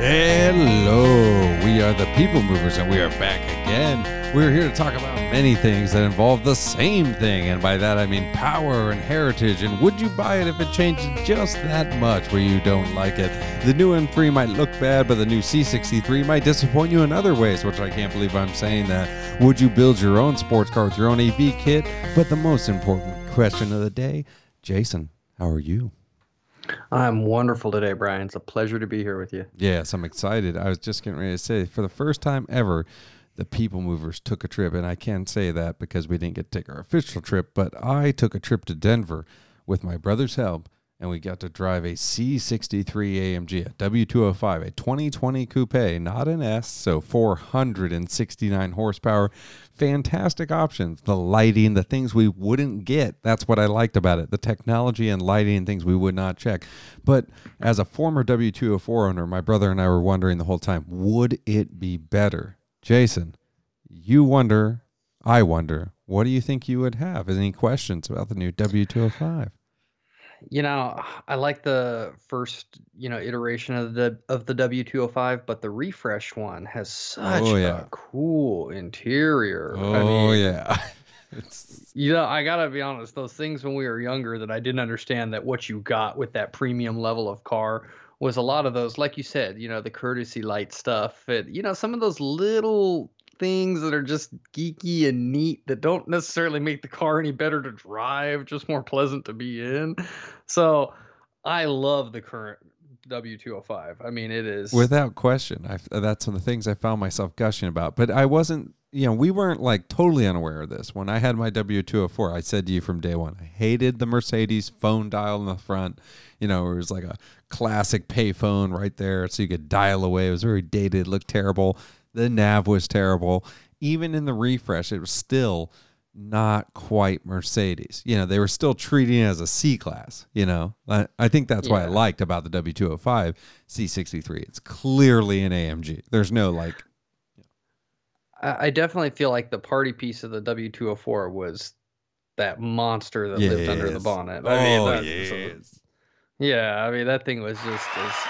Hello, we are the People Movers, and we are back again. We're here to talk about many things that involve the same thing, and by that I mean power and heritage. And would you buy it if it changed just that much where you don't like it? The new M3 might look bad, but the new C63 might disappoint you in other ways, which I can't believe I'm saying that. Would you build your own sports car with your own EV kit? But the most important question of the day Jason, how are you? I'm wonderful today, Brian. It's a pleasure to be here with you. Yes, I'm excited. I was just getting ready to say, for the first time ever, the People Movers took a trip, and I can't say that because we didn't get to take our official trip, but I took a trip to Denver with my brother's help, and we got to drive a C63 AMG, a W205, a 2020 coupe, not an S, so 469 horsepower. Fantastic options. The lighting, the things we wouldn't get. That's what I liked about it. The technology and lighting things we would not check. But as a former W204 owner, my brother and I were wondering the whole time, would it be better? Jason, you wonder, I wonder, what do you think you would have? Any questions about the new W205? You know, I like the first, you know, iteration of the of the W205, but the refresh one has oh, such Oh, yeah. a cool interior. Oh, I mean, yeah. It's, you know, I gotta be honest, those things when we were younger that I didn't understand that what you got with that premium level of car was a lot of those, like you said, you know, the courtesy light stuff. And, you know, some of those little things that are just geeky and neat that don't necessarily make the car any better to drive, just more pleasant to be in. So I love the current W205. I mean, it is without question. I, that's one of the things I found myself gushing about. But I wasn't, you know, we weren't like totally unaware of this. When I had my W204, I said to you from day one, I hated the Mercedes phone dial in the front. You know, it was like a classic payphone right there, so you could dial away. It was very dated, looked terrible. The nav was terrible. Even in the refresh, it was still not quite Mercedes. You know, they were still treating it as a C class. You know, I, I think that's what I liked about the W205 C63. It's clearly an AMG. There's no like, I I definitely feel like the party piece of the W204 was that monster that lived under the Yes. bonnet. I mean, oh, that- yes. yeah, I mean that thing was just as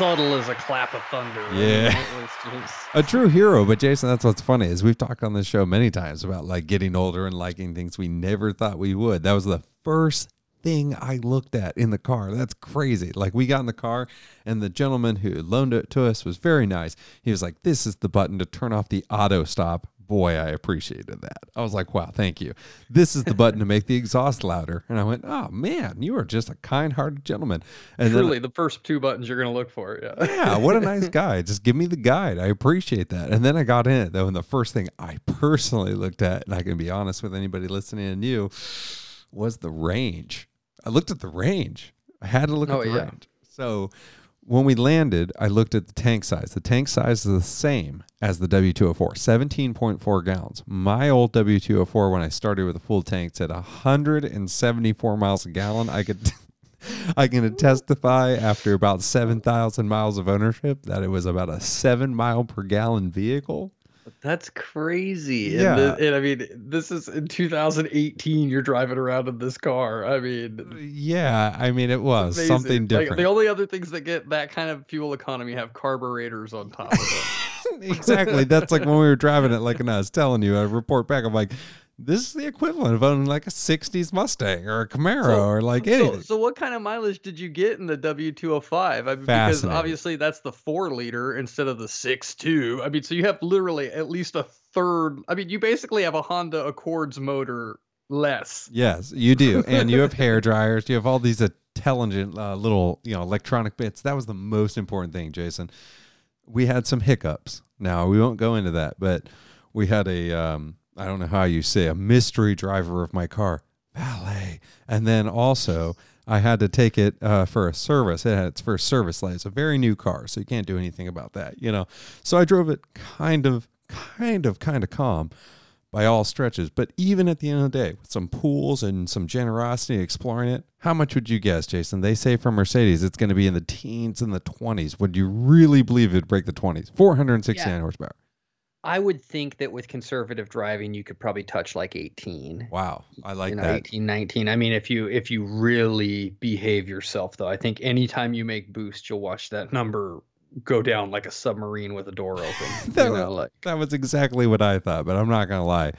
subtle as a clap of thunder. I mean, Yeah. just A true hero, but Jason, that's what's funny is we've talked on this show many times about like getting older and liking things we never thought we would. That was the first thing I looked at in the car. That's crazy. Like we got in the car and the gentleman who loaned it to us was very nice. He was like, "This is the button to turn off the auto stop." Boy, I appreciated that. I was like, "Wow, thank you." This is the button to make the exhaust louder. And I went, "Oh man, you are just a kind-hearted gentleman." And truly the first two buttons you're gonna look for. Yeah. yeah, what a nice guy. Just give me the guide. I appreciate that. And then I got in it though, and the first thing I personally looked at, and I can be honest with anybody listening and you, was the range. I looked at the range. I had to look Oh, at the yeah. range. So when we landed, I looked at the tank size. The tank size is the same as the W204, 17.4 gallons. My old W204, when I started with a full tank, said 174 miles a gallon. I could. I can testify after about 7,000 miles of ownership that it was about a seven mile per gallon vehicle. That's crazy. Yeah. And, the, and I mean, this is in 2018. You're driving around in this car. I mean, uh, Yeah, I mean, it was amazing. something Like, different. the only other things that get that kind of fuel economy have carburetors on top of them. exactly. That's like when we were driving it, like, and I was telling you, I report back, I'm like, this is the equivalent of owning like a 60s Mustang or a Camaro So- or like So, anything. so what kind of mileage did you get in the W205? I mean, because obviously that's the four liter instead of the six two. I mean, so you have literally at least a third. I mean, you basically have a Honda Accords motor less. Yes, you do. And you have hair dryers. You have all these intelligent uh, little, you know, electronic bits. That was the most important thing, Jason. We had some hiccups. Now, we won't go into that, but we had a, um, I don't know how you say, a mystery driver of my car, valet. And then also, I had to take it uh, for a service. It had its first service light. It's a very new car, so you can't do anything about that, you know. So I drove it kind of, kind of, kind of calm by all stretches. But even at the end of the day, with some pools and some generosity exploring it, how much would you guess, Jason? They say for Mercedes it's going to be in the teens and the 20s. Would you really believe it'd break the 20s? 469 Yeah. horsepower. I would think that with conservative driving, you could probably touch like 18. Wow, I like you know, that. 18, 19. I mean, if you if you really behave yourself, though, I think anytime you make boost, you'll watch that number go down like a submarine with a door open. That you was- know, like That was exactly what I thought, but I'm not gonna lie.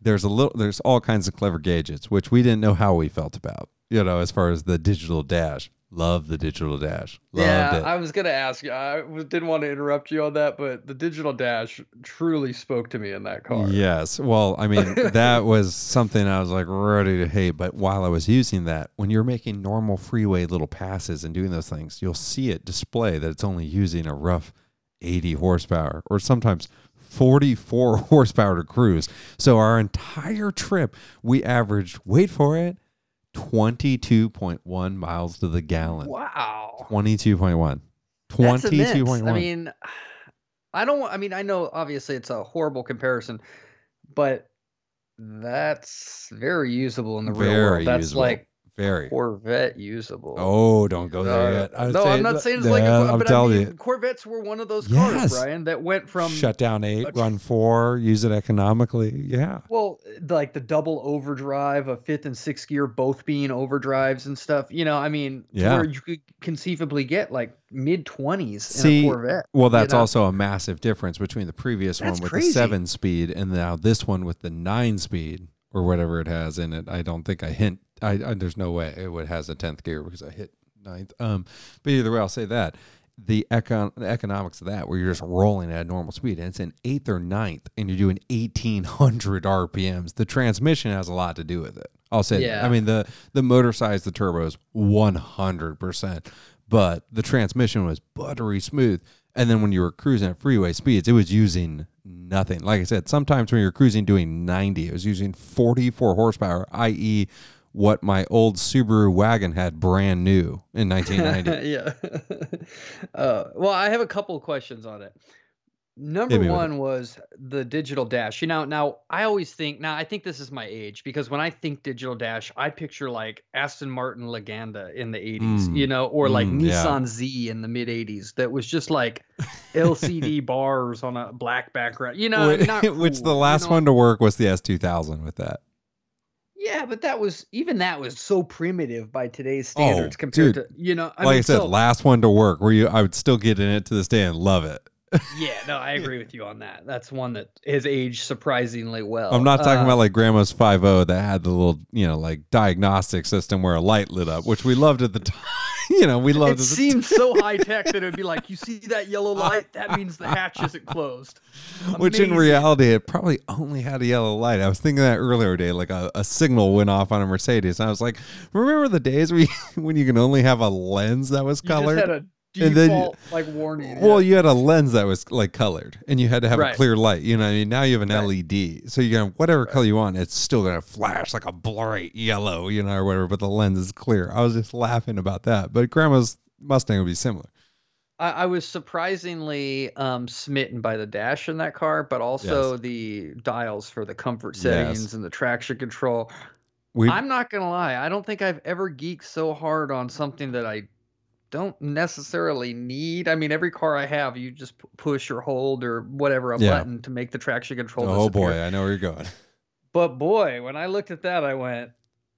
There's a little, there's all kinds of clever gadgets, which we didn't know how we felt about. You know, as far as the digital dash, love the digital dash, loved yeah, it. I was gonna ask you. I didn't want to interrupt you on that, but the digital dash truly spoke to me in that car. Yes. Well, I mean, that was something I was like ready to hate. But while I was using that, when you're making normal freeway little passes and doing those things, you'll see it display that it's only using a rough 80 horsepower or sometimes 44 horsepower to cruise. So our entire trip, we averaged, wait for it, 22.1 miles to the gallon. Wow. 22.1. That's immense. 22.1. I mean, I don't. I mean, I know obviously it's a horrible comparison, but that's very usable in the real Very world. That's usable. like Very. Corvette usable. Oh, don't go there Uh, yet. I no, say I'm not saying it's like, a, yeah, Cor- I'm but I mean, you. Corvettes were one of those Yes. cars, Brian, that went from shut down eight, a tr- run four, use it economically. Yeah. Well, like the double overdrive, a fifth and sixth gear both being overdrives and stuff. You know, I mean, Yeah. where you could conceivably get like mid twenties in See, a Corvette. Well, you that's know? also a massive difference between the previous That's one with crazy. the seven speed and now this one with the nine speed or whatever it has in it. I don't think I hint. I, I there's no way it would has a tenth gear because I hit ninth. Um, but either way, I'll say that the econ the economics of that where you're just rolling at normal speed and it's an eighth or ninth and you're doing 1800 RPMs. The transmission has a lot to do with it. I'll say that. Yeah. I mean the the motor size, the turbos, 100 percent, but the transmission was buttery smooth. And then when you were cruising at freeway speeds, it was using nothing. Like I said, sometimes when you're cruising doing 90, it was using 44 horsepower, i.e., what my old Subaru wagon had brand new in 1990. yeah. uh, well, I have a couple of questions on it. Number one was the digital dash. You know, now I always think now I think this is my age because when I think digital dash, I picture like Aston Martin Lagonda in the 80s, Mm. you know, or like Mm, yeah. Nissan Z in the mid 80s that was just like LCD bars on a black background. You know, Which- not Which cool, the you last know? one to work was the S2000 with that. Yeah, but that was even that was so primitive by today's Oh, standards compared dude. to you know. I like mean, I said, so- last one to work where you I would still get in it to this day and love it. Yeah, no, I agree with you on that. That's one that has aged surprisingly well. I'm not talking Uh, about like grandma's 50 that had the little, you know, like diagnostic system where a light lit up, which we loved at the time. you know, we loved It seems so high tech that it'd be like, you see that yellow light? That means the hatch isn't closed. Which in reality, it probably only had a yellow light. I was thinking that earlier today, like a, a signal went off on a Mercedes. And I was like, remember the days we, when you can only have a lens that was colored? And then- like warning. well, yeah. you had a lens that was like colored and you had to have a clear light. You know I mean? Now you have an Right. LED. So you can, whatever color you want, it's still going to flash like a bright yellow, you know, or whatever, but the lens is clear. I was just laughing about that. But grandma's Mustang would be similar. I, I was surprisingly um, smitten by the dash in that car, but also the dials for the comfort Yes. settings and the traction control. We, I'm not gonna lie. I don't think I've ever geeked so hard on something that I don't necessarily need. I mean, every car I have, you just p- push or hold or whatever a Yeah. button to make the traction control. oh disappear. boy, I know where you're going. But boy, when I looked at that, I went,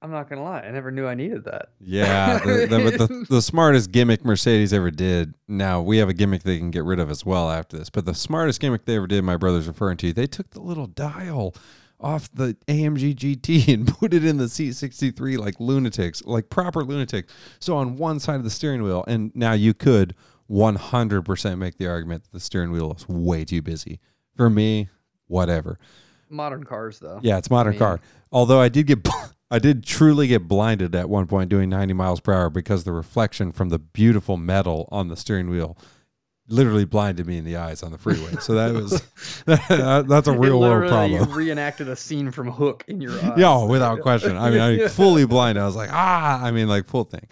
I'm not gonna lie. I never knew I needed that. Yeah, the, the, the, the smartest gimmick Mercedes ever did. Now we have a gimmick they can get rid of as well after this. But the smartest gimmick they ever did, my brother's referring to, they took the little dial off the AMG GT and put it in the C63 like lunatics, like proper lunatics. So on one side of the steering wheel, and now you could 100% make the argument that the steering wheel is way too busy. For me, whatever. Modern cars, though. Yeah, it's modern mean- car. Although I did get, I did truly get blinded at one point doing 90 miles per hour because the reflection from the beautiful metal on the steering wheel literally blinded me in the eyes on the freeway. So that was, that, that's a real world problem. reenacted a scene from Hook in your eyes. Yeah, without question. I mean, I fully blind. I was like, ah, I mean, like full thing.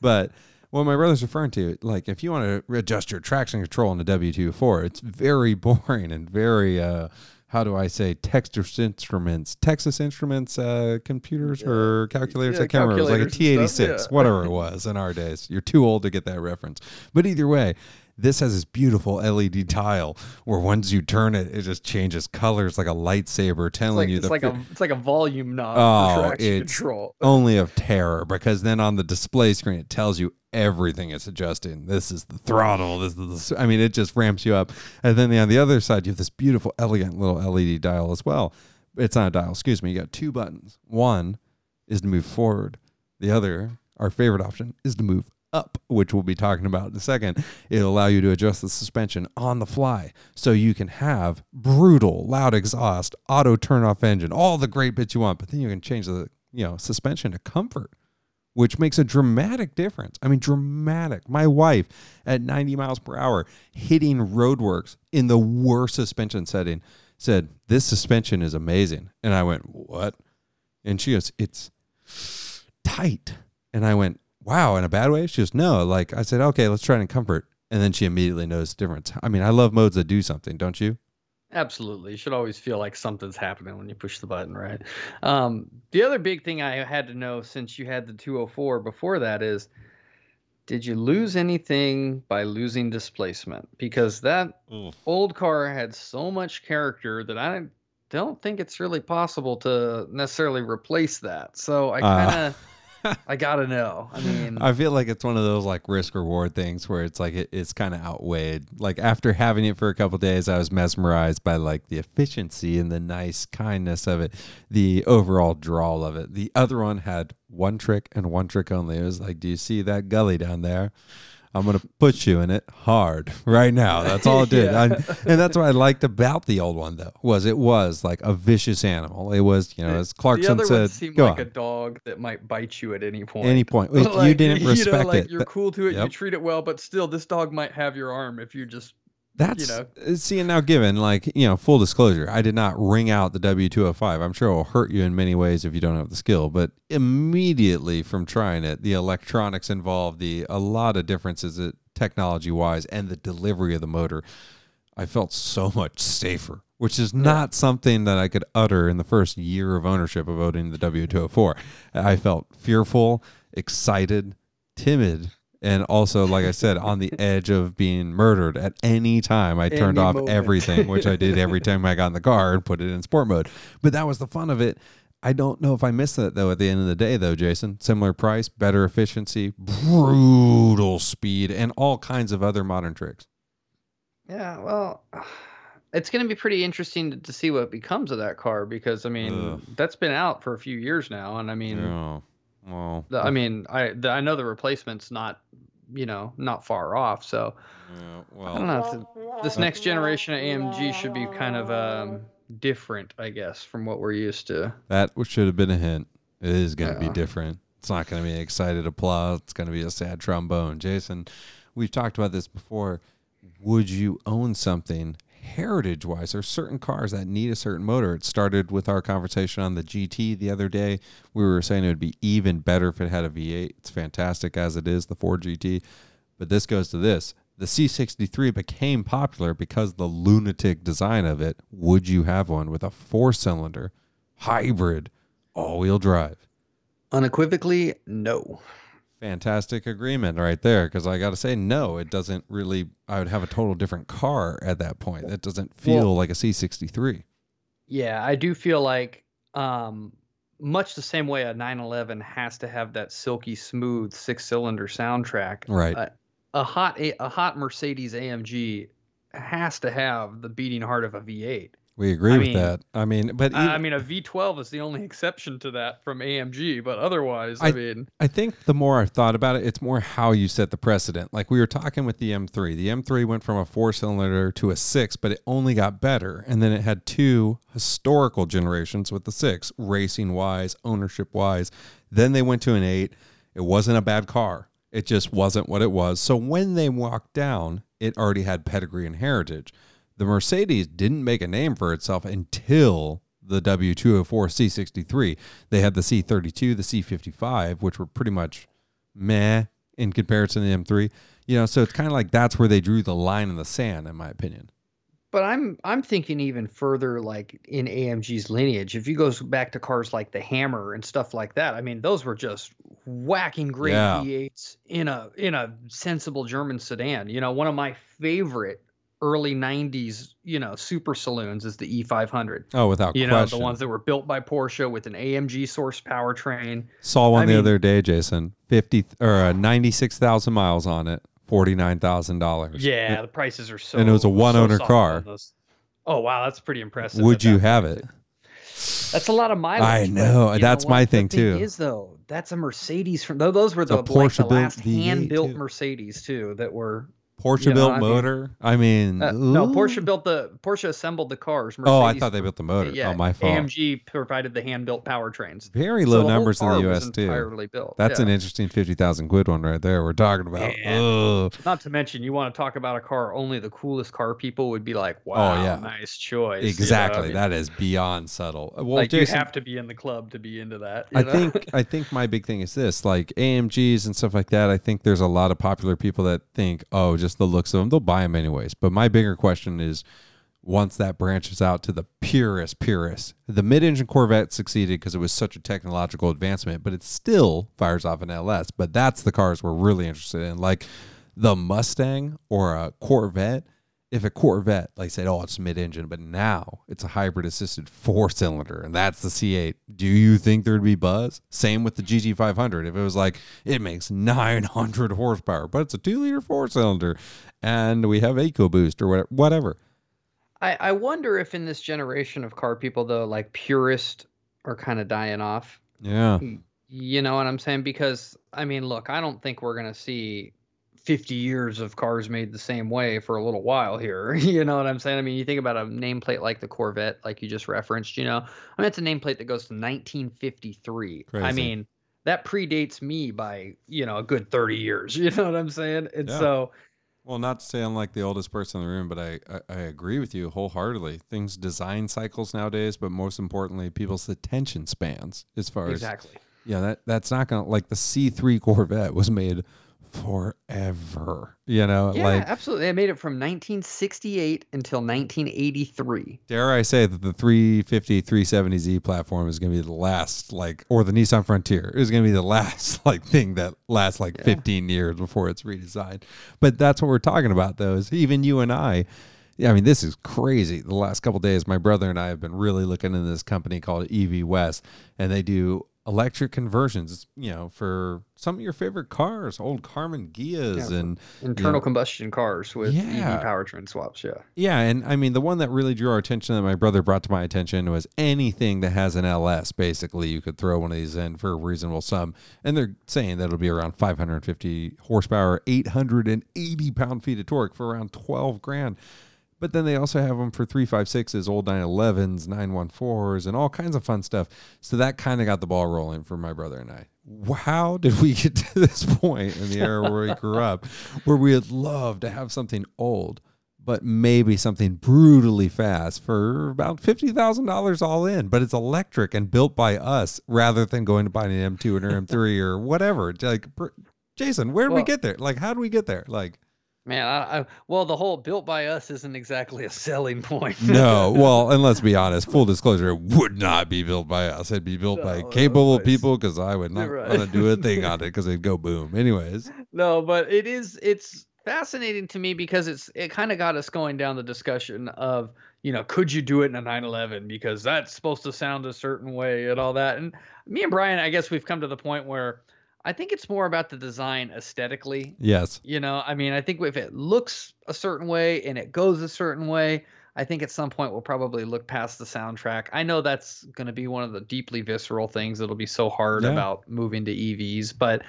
But what my brother's referring to, like, if you want to adjust your traction control on the W two four, it's very boring and very, uh, how do I say, Texas Instruments, Texas Instruments, uh, computers or calculators. Yeah, I can't remember. It was like a calculators and T86, yeah. whatever it was in our days. You're too old to get that reference. But either way, This has this beautiful LED dial where once you turn it, it just changes colors like a lightsaber, telling Like, you it's the like a it's like a volume knob Oh, it's- control. only of terror because then on the display screen it tells you everything it's adjusting. This is the throttle. This is the. I mean, it just ramps you up. And then on the other side, you have this beautiful, elegant little LED dial as well. It's not a dial. Excuse me. You got two buttons. One is to move forward. The other, our favorite option, is to move up, which we'll be talking about in a second. It'll allow you to adjust the suspension on the fly so you can have brutal, loud exhaust, auto turn off engine, all the great bits you want, but then you can change the, you know, suspension to comfort, which makes a dramatic difference. I mean, dramatic. My wife at 90 miles per hour hitting roadworks in the worst suspension setting said, This suspension is amazing. And I went, What? And she goes, It's tight. And I went, wow, in a bad way? She goes, no. Like I said, okay, let's try it in comfort. And then she immediately noticed the difference. I mean, I love modes that do something, don't you? Absolutely. You should always feel like something's happening when you push the button, right? Um, the other big thing I had to know since you had the 204 before that is did you lose anything by losing displacement? Because that old car had so much character that I don't think it's really possible to necessarily replace that. So I Uh. kind of I got to know. I mean, I feel like it's one of those like risk reward things where it's like it, it's kind of outweighed. Like after having it for a couple days, I was mesmerized by like the efficiency and the nice kindness of it, the overall drawl of it. The other one had one trick and one trick only. It was like, do you see that gully down there? I'm gonna put you in it hard right now. That's all it did, Yeah. I- and that's what I liked about the old one though. Was it was like a vicious animal. It was, you know, as Clarkson the other said, one seemed like a dog that might bite you at any point. any point. If you Like, didn't know, respect like it, You're cool to it. You treat it well, but still, this dog might have your arm if you just. That's know. uh, see, and now given like you know full disclosure, I did not ring out the W two hundred five. I'm sure it will hurt you in many ways if you don't have the skill. But immediately from trying it, the electronics involved, the a lot of differences technology wise, and the delivery of the motor, I felt so much safer. Which is not something that I could utter in the first year of ownership of owning the W two hundred four. I felt fearful, excited, timid, and also, like I said, on the edge of being murdered at any time. I turned Any off moment. everything, which I did every time I got in the car and put it in sport mode. But that was the fun of it. I don't know if I missed that though. At the end of the day, though, Jason, similar price, better efficiency, brutal speed, and all kinds of other modern tricks. Yeah, well, it's going to be pretty interesting to, to see what becomes of that car because I mean Ugh. that's been out for a few years now, and I mean, oh, well, the, I mean, I the, I know the replacement's not, you know, not far off. So yeah, I don't well, know. If this next generation of AMG should be kind of um, different, I guess, from what we're used to. that should have been a hint. It is going to be different. It's not going to be excited applause. It's going to be a sad trombone. Jason, we've talked about this before. Would you own something heritage wise? There are certain cars that need a certain motor. It started with our conversation on the GT the other day. We were saying it would be even better if it had a V8. It's fantastic as it is, the Ford GT. But this goes to this. The C63 became popular because the lunatic design of it. Would you have one with a four cylinder, hybrid, all wheel drive? Unequivocally, no. Fantastic agreement right there. Because I got to say, no, it doesn't really. I would have a total different car at that point. That doesn't feel Well- like a C63. Yeah, I do feel like um, much the same way a 911 has to have that silky smooth six cylinder soundtrack. Right. Uh, a hot a, a hot Mercedes AMG has to have the beating heart of a V8. We agree I with mean- that. I mean, but I, I mean, a V12 is the only exception to that from AMG, but otherwise, I, I- mean, I think the more I've thought about it, it's more how you set the precedent. Like we were talking with the M3. The M3 went from a four cylinder to a six, but it only got better. And then it had two historical generations with the six, racing wise, ownership wise. Then they went to an eight. It wasn't a bad car. It just wasn't what it was. So when they walked down, it already had pedigree and heritage. The Mercedes didn't make a name for itself until the W204 C63. They had the C32, the C55, which were pretty much meh in comparison to the M3. You know, so it's kind of like that's where they drew the line in the sand, in my opinion. But I'm I'm thinking even further, like in AMG's lineage. If you go back to cars like the Hammer and stuff like that, I mean, those were just whacking great Yeah. V8s in a in a sensible German sedan. You know, one of my favorite early '90s, you know, super saloons is the E500. Oh, without You know, the ones that were built by Porsche with an AMG source powertrain. Saw one I the mean- other day, Jason. Fifty or uh, ninety six thousand miles on it. Forty nine thousand dollars. Yeah, the prices are so. and it was a so one-owner car. on. Oh wow, that's pretty impressive. Would you have it? That's a lot of mileage. I know, you that's what my the thing, too. Is though that's a Mercedes from those were the like the last V8 hand built. Mercedes too that were Porsche You know, built I mean- motor. I mean, uh, no. Porsche built the Porsche assembled the cars. Oh, I thought they built the motor. Yeah, oh, my fault. AMG provided the hand built powertrains. Very So low the numbers in the U.S. too. Entirely built. That's yeah. an interesting fifty thousand quid one right there. We're talking about. Not to mention, you want to talk about a car only the coolest car people would be like, "Wow, Oh, yeah. nice choice." you know I Exactly. mean? That is beyond subtle. Well, like Jason, you have to be in the club to be into that. I know? think I think my big thing is this, like AMGs and stuff like that. I think there's a lot of popular people that think, oh, just the looks of them, they'll buy them anyways. But my bigger question is, once that branches out to the purest, purest, the mid-engine Corvette succeeded because it was such a technological advancement, but it still fires off an LS. But that's the cars we're really interested in, like the Mustang or a Corvette. If a Corvette, like said, oh, it's mid-engine, but now it's a hybrid-assisted four-cylinder, and that's the C8. Do you think there'd be buzz? Same with the GT500. If it was like it makes 900 horsepower, but it's a two-liter four-cylinder, and we have EcoBoost or whatever, whatever. I, I wonder if in this generation of car people though, like purists are kind of dying off. Yeah, You know what I'm saying? Because I mean, look, I don't think we're gonna see 50 years of cars made the same way for a little while here. You know what I'm saying? I mean, you think about a nameplate like the Corvette, like you just referenced. You know, I mean, it's a nameplate that goes to 1953. I mean, that predates me by you know a good 30 years. You know what I'm saying? And Yeah. so. Well, not to say I'm like the oldest person in the room, but I, I, I agree with you wholeheartedly. Things design cycles nowadays, but most importantly, people's attention spans as far as Exactly. yeah, that that's not gonna like the C three Corvette was made forever. You know, Yeah, like absolutely. I made it from 1968 until 1983. dare I say that the 350 370Z platform is gonna be the last like or the Nissan Frontier is gonna be the last like thing that lasts like Yeah. 15 years before it's redesigned. But that's what we're talking about though, is even you and I Yeah, I mean, this is crazy. The last couple days, my brother and I have been really looking into this company called EV West, and they do electric conversions. It's, you know, for some of your favorite cars, old Karmann Ghias, Yeah, and Internal Yeah. combustion cars with Yeah. EV powertrain swaps. Yeah. yeah, and I mean, the one that really drew our attention that my brother brought to my attention was anything that has an LS. Basically, you could throw one of these in for a reasonable sum, and they're saying that it'll be around 550 horsepower, 880 pound feet of torque for around 12 grand. But then they also have them for 356s, old 911s, 914s, and all kinds of fun stuff. So that kind of got the ball rolling for my brother and I. How did we get to this point in the era where we grew up where we would love to have something old, but maybe something brutally fast for about $50,000 all in, but it's electric and built by us rather than going to buy an M2 or an M3 or whatever. Like, Jason, where did we get there? Like, how did we get there? Like, Man, I, I, well, the whole built by us isn't exactly a selling point. No, well, and let's be honest, full disclosure, it would not be built by us. It'd be built by capable people because I would not right. want to do a thing on it because it'd go boom. Anyways, no, but it is it's fascinating to me because it's it kind of got us going down the discussion of you know could you do it in a 911 because that's supposed to sound a certain way and all that and me and Brian I guess we've come to the point where I think it's more about the design aesthetically yes, You know, I mean, I think if it looks a certain way and it goes a certain way, I think at some point we'll probably look past the soundtrack. I know that's going to be one of the deeply visceral things that'll be so hard Yeah. about moving to EVs, but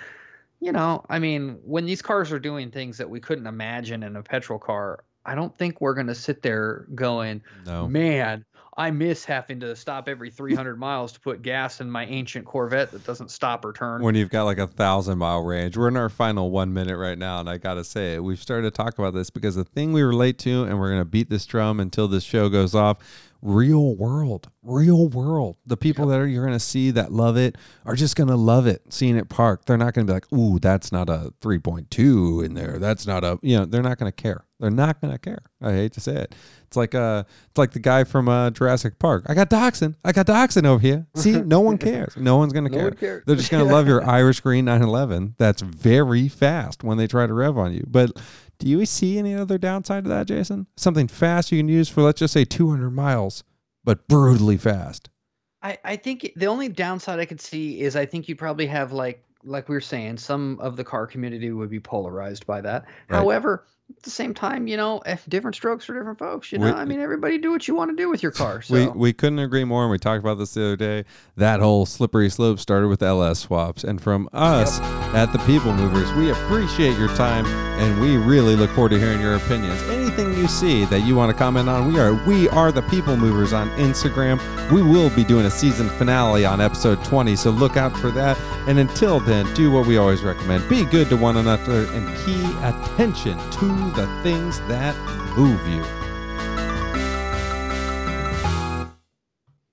you know, I mean, when these cars are doing things that we couldn't imagine in a petrol car, I don't think we're going to sit there going, no. man, I miss having to stop every 300 miles to put gas in my ancient Corvette that doesn't stop or turn. When you've got like a thousand mile range, we're in our final one minute right now, and I gotta say, we've started to talk about this because the thing we relate to, and we're gonna beat this drum until this show goes off. real world, real world. The people that are you're going to see that love it are just going to love it seeing it parked. They're not going to be like, "Ooh, that's not a 3.2 in there. That's not a," you know, they're not going to care. They're not going to care. I hate to say it. It's like uh it's like the guy from uh, Jurassic Park. I got dachshund. I got dachshund over here. See, no one cares. No one's going to No care. one cares. They're just going to love your Irish Green 911. That's very fast when they try to rev on you. But do you see any other downside to that, Jason? Something fast you can use for let's just say 200 miles, but brutally fast. I, I think the only downside I could see is I think you probably have like like we were saying, some of the car community would be polarized by that. Right. However, at the same time, you know, if different strokes for different folks. You We- know, I mean, everybody do what you want to do with your car. So We we couldn't agree more, and we talked about this the other day. That whole slippery slope started with LS swaps, and from us at the People Movers, we appreciate your time, and we really look forward to hearing your opinions. Anything you see that you want to comment on, we are we are the People Movers on Instagram. We will be doing a season finale on episode 20, so look out for that. And until then, do what we always recommend: be good to one another and key attention to the things that move you.